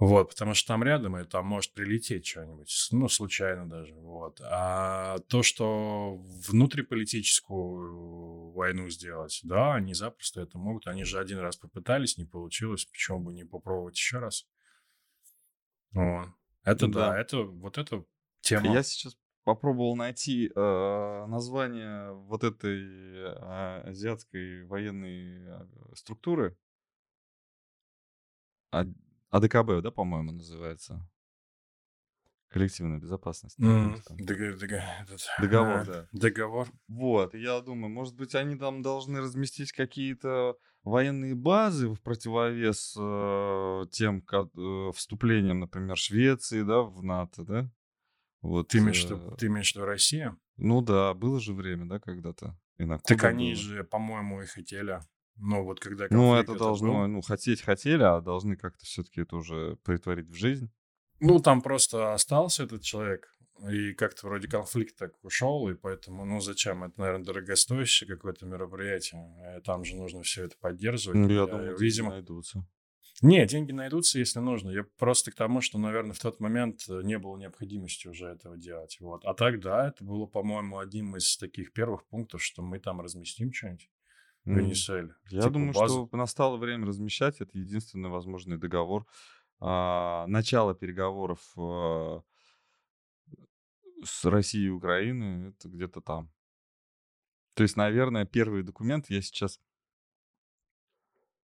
Вот, потому что там рядом, и там может прилететь что-нибудь, ну, случайно даже, вот. А то, что внутриполитическую войну сделать, да, они запросто это могут. Они же один раз попытались, не получилось, почему бы не попробовать еще раз? Вот. Это да, да это вот это тема.
Я сейчас попробовал найти э, название вот этой э, азиатской военной э, структуры. АДКБ, да, по-моему, называется? Коллективная безопасность.
Mm, дог, дог,
этот, договор, э, да.
Договор.
Вот, я думаю, может быть, они там должны разместить какие-то военные базы в противовес э, тем как, э, вступлениям, например, Швеции, да, в НАТО, да?
Вот, ты, имеешь, э, ты имеешь в виду Россия?
Ну да, было же время, да, когда-то.
И на так они было. же, по-моему, и хотели. Но вот когда
Ну, это должно, был... ну, хотеть хотели, а должны как-то все-таки это уже притворить в жизнь.
Ну, там просто остался этот человек, и как-то вроде конфликт так ушел, и поэтому, ну, зачем? Это, наверное, дорогостоящее какое-то мероприятие. Э, там же нужно все это поддерживать. Ну,
я, я думаю, видимо... найдутся.
Не, деньги найдутся, если нужно. Я просто к тому, что, наверное, в тот момент э, не было необходимости уже этого делать. Вот. А так, да, это было, по-моему, одним из таких первых пунктов, что мы там разместим что-нибудь. Венесуэле.
Я типа думаю, базу. что настало время размещать. Это единственный возможный договор. А, начало переговоров а, с Россией и Украиной это где-то там. То есть, наверное, первый документ я сейчас...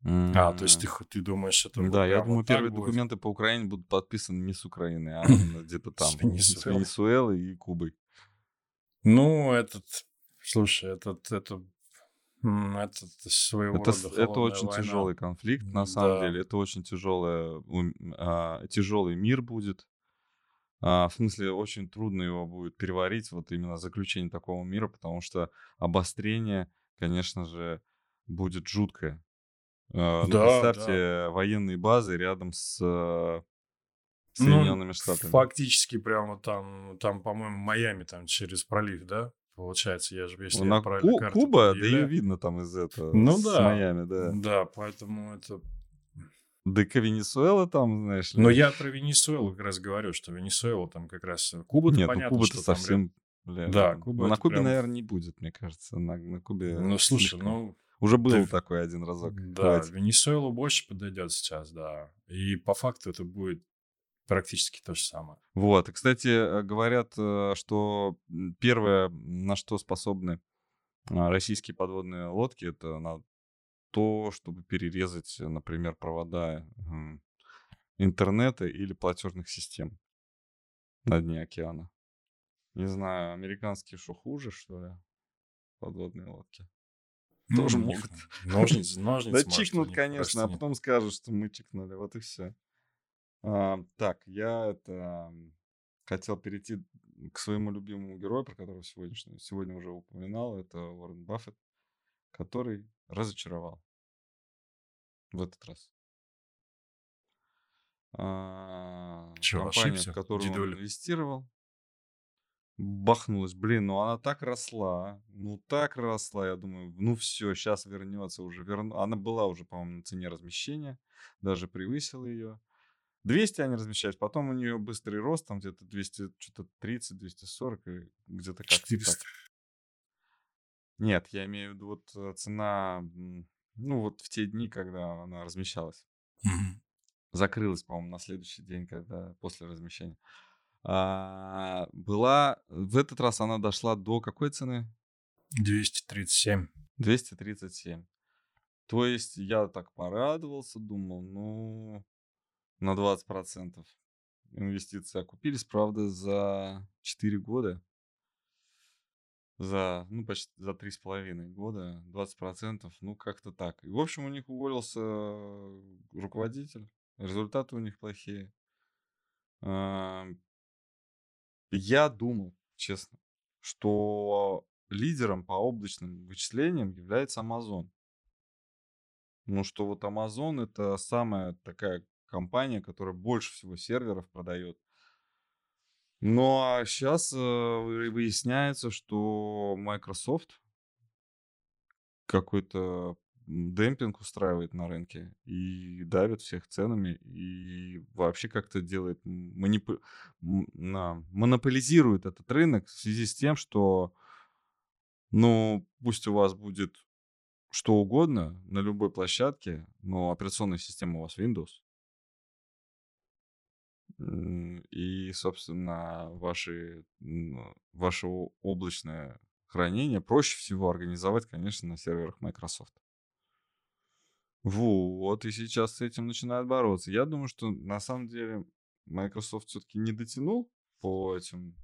А, то есть ты, ты думаешь, это...
Да, я думаю, первые будет? документы по Украине будут подписаны не с Украины, а где-то там. С Венесуэлой и Кубой.
Ну, этот... Слушай, этот, это это своего
это, рода это очень война. тяжелый конфликт, на самом да. деле. Это очень тяжелое, а, тяжелый мир будет. А, в смысле, очень трудно его будет переварить, вот именно заключение такого мира, потому что обострение, конечно же, будет жуткое. А, ну, да, ну, представьте, да. военные базы рядом с ну, Соединенными ну, Штатами.
Фактически прямо там, там, по-моему, Майами там через пролив, да? Получается, я же, если
ну,
я
правильно Ку- карту Куба, да ее видно там из этого,
ну,
с
да,
Майами, да.
Да, поэтому это...
Да и Венесуэла там, знаешь
ли. Но я про Венесуэлу как раз говорю, что Венесуэла там как раз... Э, Куба Нет, ну понятно, ну
Куба-то совсем...
Бля, да, Куба
Но на Кубе, прям... наверное, не будет, мне кажется. На, на Кубе...
Ну, слушай, слишком... ну...
Уже был
Ты-
такой один разок.
Да,
Хватит.
Венесуэла больше подойдет сейчас, да. И по факту это будет практически то же самое.
Вот. И, кстати, э, говорят, э, что первое, на что способны а, российские подводные лодки, это на то, чтобы перерезать, например, провода интернета или платежных систем на дне океана. Не знаю, американские что хуже, что ли? Подводные лодки. Тоже могут.
Ножницы, ножницы.
Да чикнут, конечно, а потом скажут, что мы чикнули. Вот и все. Так, я это хотел перейти к своему любимому герою, про которого сегодня, сегодня уже упоминал. Это Уоррен Баффет, который разочаровал в этот раз. А, компания,
ошибся,
в которую он
дедуля?
инвестировал, бахнулась. Блин, ну она так росла, ну так росла, я думаю, ну все, сейчас вернется уже. Верну... Она была уже, по-моему, на цене размещения, даже превысила ее. 200 они размещают, потом у нее быстрый рост, там где-то 200, что-то 30, 240, и где-то как-то
400.
так. Нет, я имею в виду вот э, цена, ну вот в те дни, когда она размещалась.
Мгм.
Закрылась, по-моему, на следующий день, когда после размещения. А, была, в этот раз она дошла до какой цены?
237.
237. То есть я так порадовался, думал, ну, на 20% инвестиции окупились, правда, за 4 года. За, ну, почти за 3,5 года 20%, ну, как-то так. И, в общем, у них уволился руководитель, результаты у них плохие. А, Я думал, честно, что лидером по облачным вычислениям является Amazon. Ну, что вот Amazon это самая такая компания, которая больше всего серверов продает. Но сейчас выясняется, что Microsoft какой-то демпинг устраивает на рынке и давит всех ценами и вообще как-то делает м, манипу- м, на- монополизирует этот рынок в связи с тем, что ну пусть у вас будет что угодно на любой площадке, но операционная система у вас Windows. И, собственно, ваши, м, ваше облачное хранение проще всего организовать, конечно, на серверах Microsoft. Вот, и сейчас с этим начинают бороться. Я думаю, что на самом деле Microsoft все-таки не дотянул по этим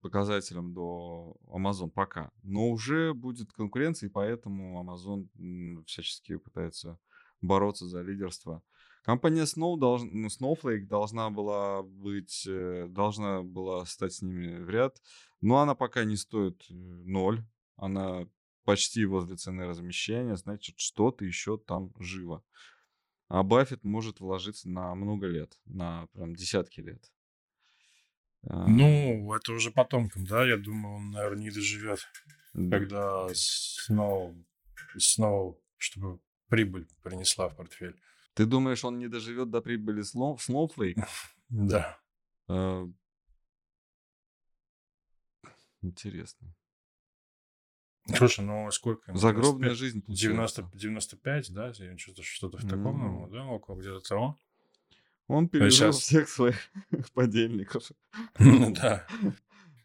показателям до Amazon пока. Но уже будет конкуренция, и поэтому Amazon всячески пытается бороться за лидерство. Компания Snow долж- ну, Snowflake должна была быть, э, должна была стать с ними в ряд, но она пока не стоит э, ноль. Она почти возле цены размещения, значит, что-то еще там живо. А Баффет может вложиться на много лет, на прям десятки лет.
Ну, это уже потомкам, да? Я думаю, он, наверное, не доживет,
да.
когда снова, снова, чтобы прибыль принесла в портфель.
Ты думаешь, он не доживет до прибыли Snow- Snowflake?
Да.
А, Интересно.
Слушай, ну сколько?
Загробная
95?
жизнь
90,
получается.
95, да? Что-то, что-то в таком, да, около где-то того.
Он пережил всех своих подельников.
Ну да.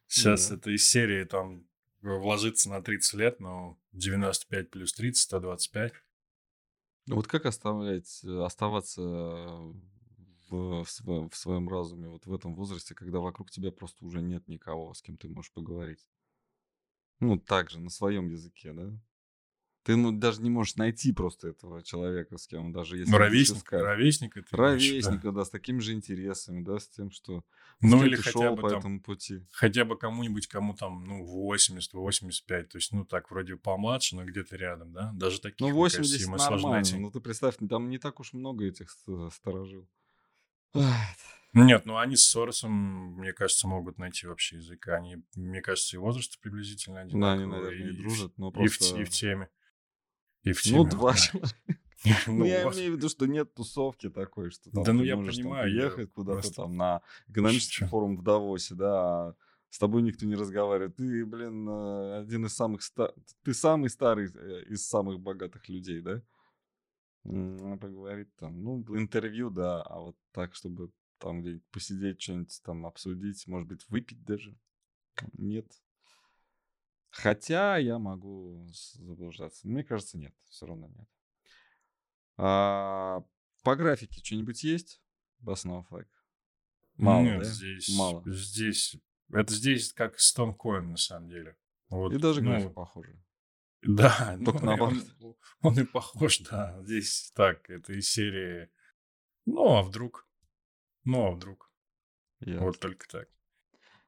Сейчас это из серии там вложиться на 30 лет, но 95 плюс 30, 125.
Ну Вот как оставлять, э, оставаться в, в сво- в своем разуме вот в этом возрасте, когда вокруг тебя просто уже нет никого, с кем ты можешь поговорить? Ну, так же, на своем языке, да? Ты ну, даже не можешь найти просто этого человека, с кем даже если
Ну, ровесник,
искать.
ровесник это имеешь в виду?
Ровесника, да, с такими же интересами, да, с тем, что
Ну, или
ты
хотя
шел
бы
по
там
этому пути.
хотя бы кому-нибудь, кому там, ну, 80, 85, то есть, ну, так, вроде помладше, но где-то рядом, да? Даже таких,
Ну,
мне кажется,
80
ему сложно
нормально.
найти.
Ну, ты представь, там не так уж много этих ст- сторожил.
Нет, ну, они с Соросом, мне кажется, могут найти вообще язык. Они, мне кажется, и возраст приблизительно
Да,
одинаковый.
они, наверное, и
в-
дружат, но
и, в,
просто...
и в теме. И в теме.
Ну, два
да.
человека.
Ну,
Ну, я имею в виду, что нет тусовки такой, что там
Да ну, я
можешь
понимаю, я
приехать куда-то
просто
там на экономический
шучу.
форум в Давосе, да, а с тобой никто не разговаривает. Ты, блин, э, один из самых ста... Ты самый старый э, из самых богатых людей, да? Поговорить там, ну, интервью, да, а вот так, чтобы там где-нибудь посидеть, что-нибудь там обсудить, может быть, выпить даже. Нет. Хотя я могу заблуждаться. Мне кажется, нет, все равно нет. А, по графике что-нибудь есть? Баснов лайк. Мало,
Нет,
да?
здесь,
Мало.
здесь, это здесь как Stonecoin на самом деле. Вот,
И даже
ну,
график похожий.
Да,
Только
ну,
наоборот.
Он, он и похож, да. Здесь так, это из серии. Ну, а вдруг? Ну, а вдруг?
Я-
Вот только так.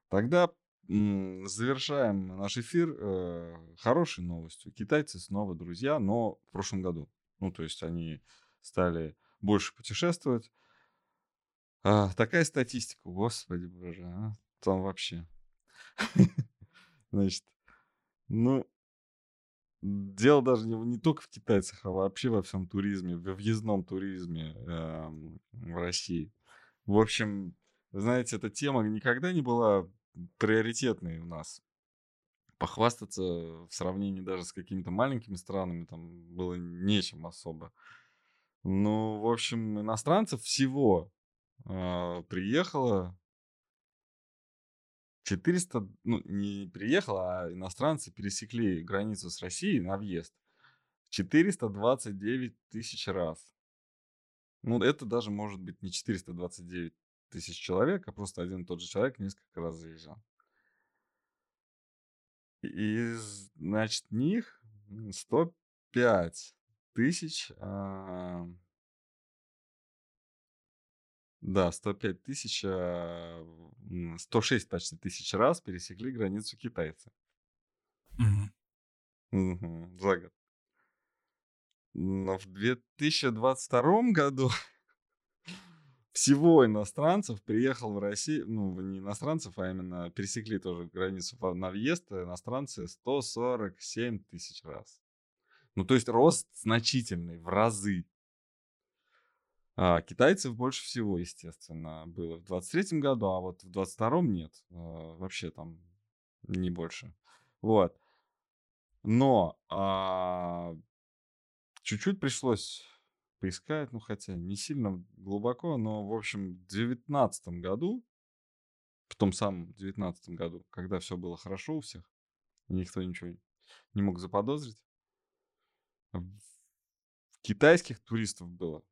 Тогда завершаем наш эфир э, хорошей новостью. Китайцы снова друзья, но в прошлом году. Ну, то есть они стали больше путешествовать. А, такая статистика, господи боже, а? там вообще. Значит, ну, дело даже не, не только в китайцах, а вообще во всем туризме, во въездном туризме эм, в России. В общем, знаете, эта тема никогда не была приоритетной у нас. Похвастаться в сравнении даже с какими-то маленькими странами там было нечем особо. Ну, в общем, иностранцев всего а, приехало 400, ну, не приехало, а иностранцы пересекли границу с Россией на въезд 429 тысяч раз. Ну, это даже может быть не 429 тысяч человек, а просто один и тот же человек несколько раз заезжал. Из, значит, них м, 105 тысяч, а, да, 105 тысяч, а, м, 106 почти тысяч раз пересекли границу китайцы.
Мгм.
Мгм, за год. Но в 2022 году всего иностранцев приехал в Россию, ну, не иностранцев, а именно пересекли тоже границу на въезд иностранцы 147 тысяч раз. Ну, то есть рост значительный, в разы. А китайцев больше всего, естественно, было в 23 году, а вот в 22 нет. А, Вообще там не больше. Вот. Но а, чуть-чуть пришлось поискать, ну хотя не сильно глубоко, но в общем в девятнадцатом году, в том самом девятнадцатом году, когда все было хорошо у всех, никто ничего не мог заподозрить, китайских туристов было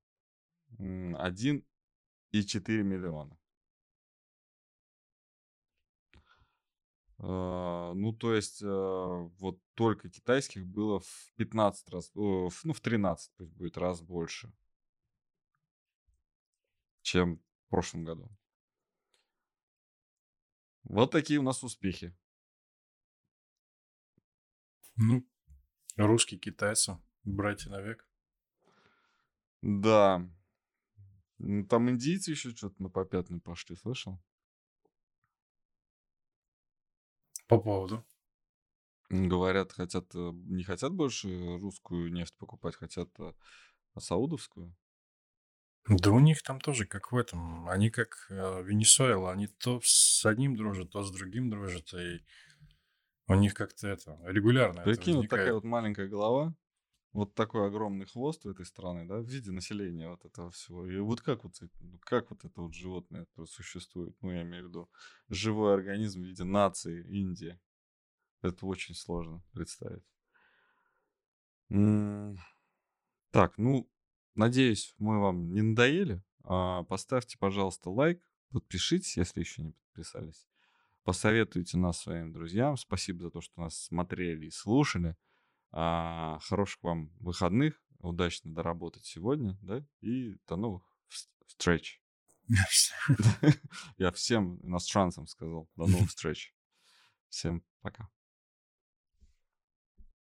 м, 1,4 миллиона. Ну, то есть, э, вот только китайских было в 15 раз, ну, в 13 пусть будет раз больше, чем в прошлом году. Вот такие у нас успехи.
Ну, русские китайцы, братья навек.
Да. Ну, Там индийцы еще что-то на попятную пошли, слышал?
По поводу.
Говорят, хотят, э, не хотят больше русскую нефть покупать, хотят э, саудовскую.
Да у них там тоже как в этом. Они как э, Венесуэла. Они то с одним дружат, то с другим дружат. И у них как-то это регулярно это
Прикинь, вот такая вот маленькая голова, вот такой огромный хвост у этой страны, да, в виде населения вот этого всего. И вот как вот, ну, как вот это вот животное существует, ну, я имею в виду, живой организм в виде нации Индии. Это очень сложно представить. Так, ну, надеюсь, мы вам не надоели. А, Поставьте, пожалуйста, лайк, подпишитесь, если еще не подписались. Посоветуйте нас своим друзьям. Спасибо за то, что нас смотрели и слушали. А, хороших вам выходных. Удачно доработать сегодня, да? И до новых вс- встреч. Я всем иностранцам сказал. До новых встреч. Всем пока.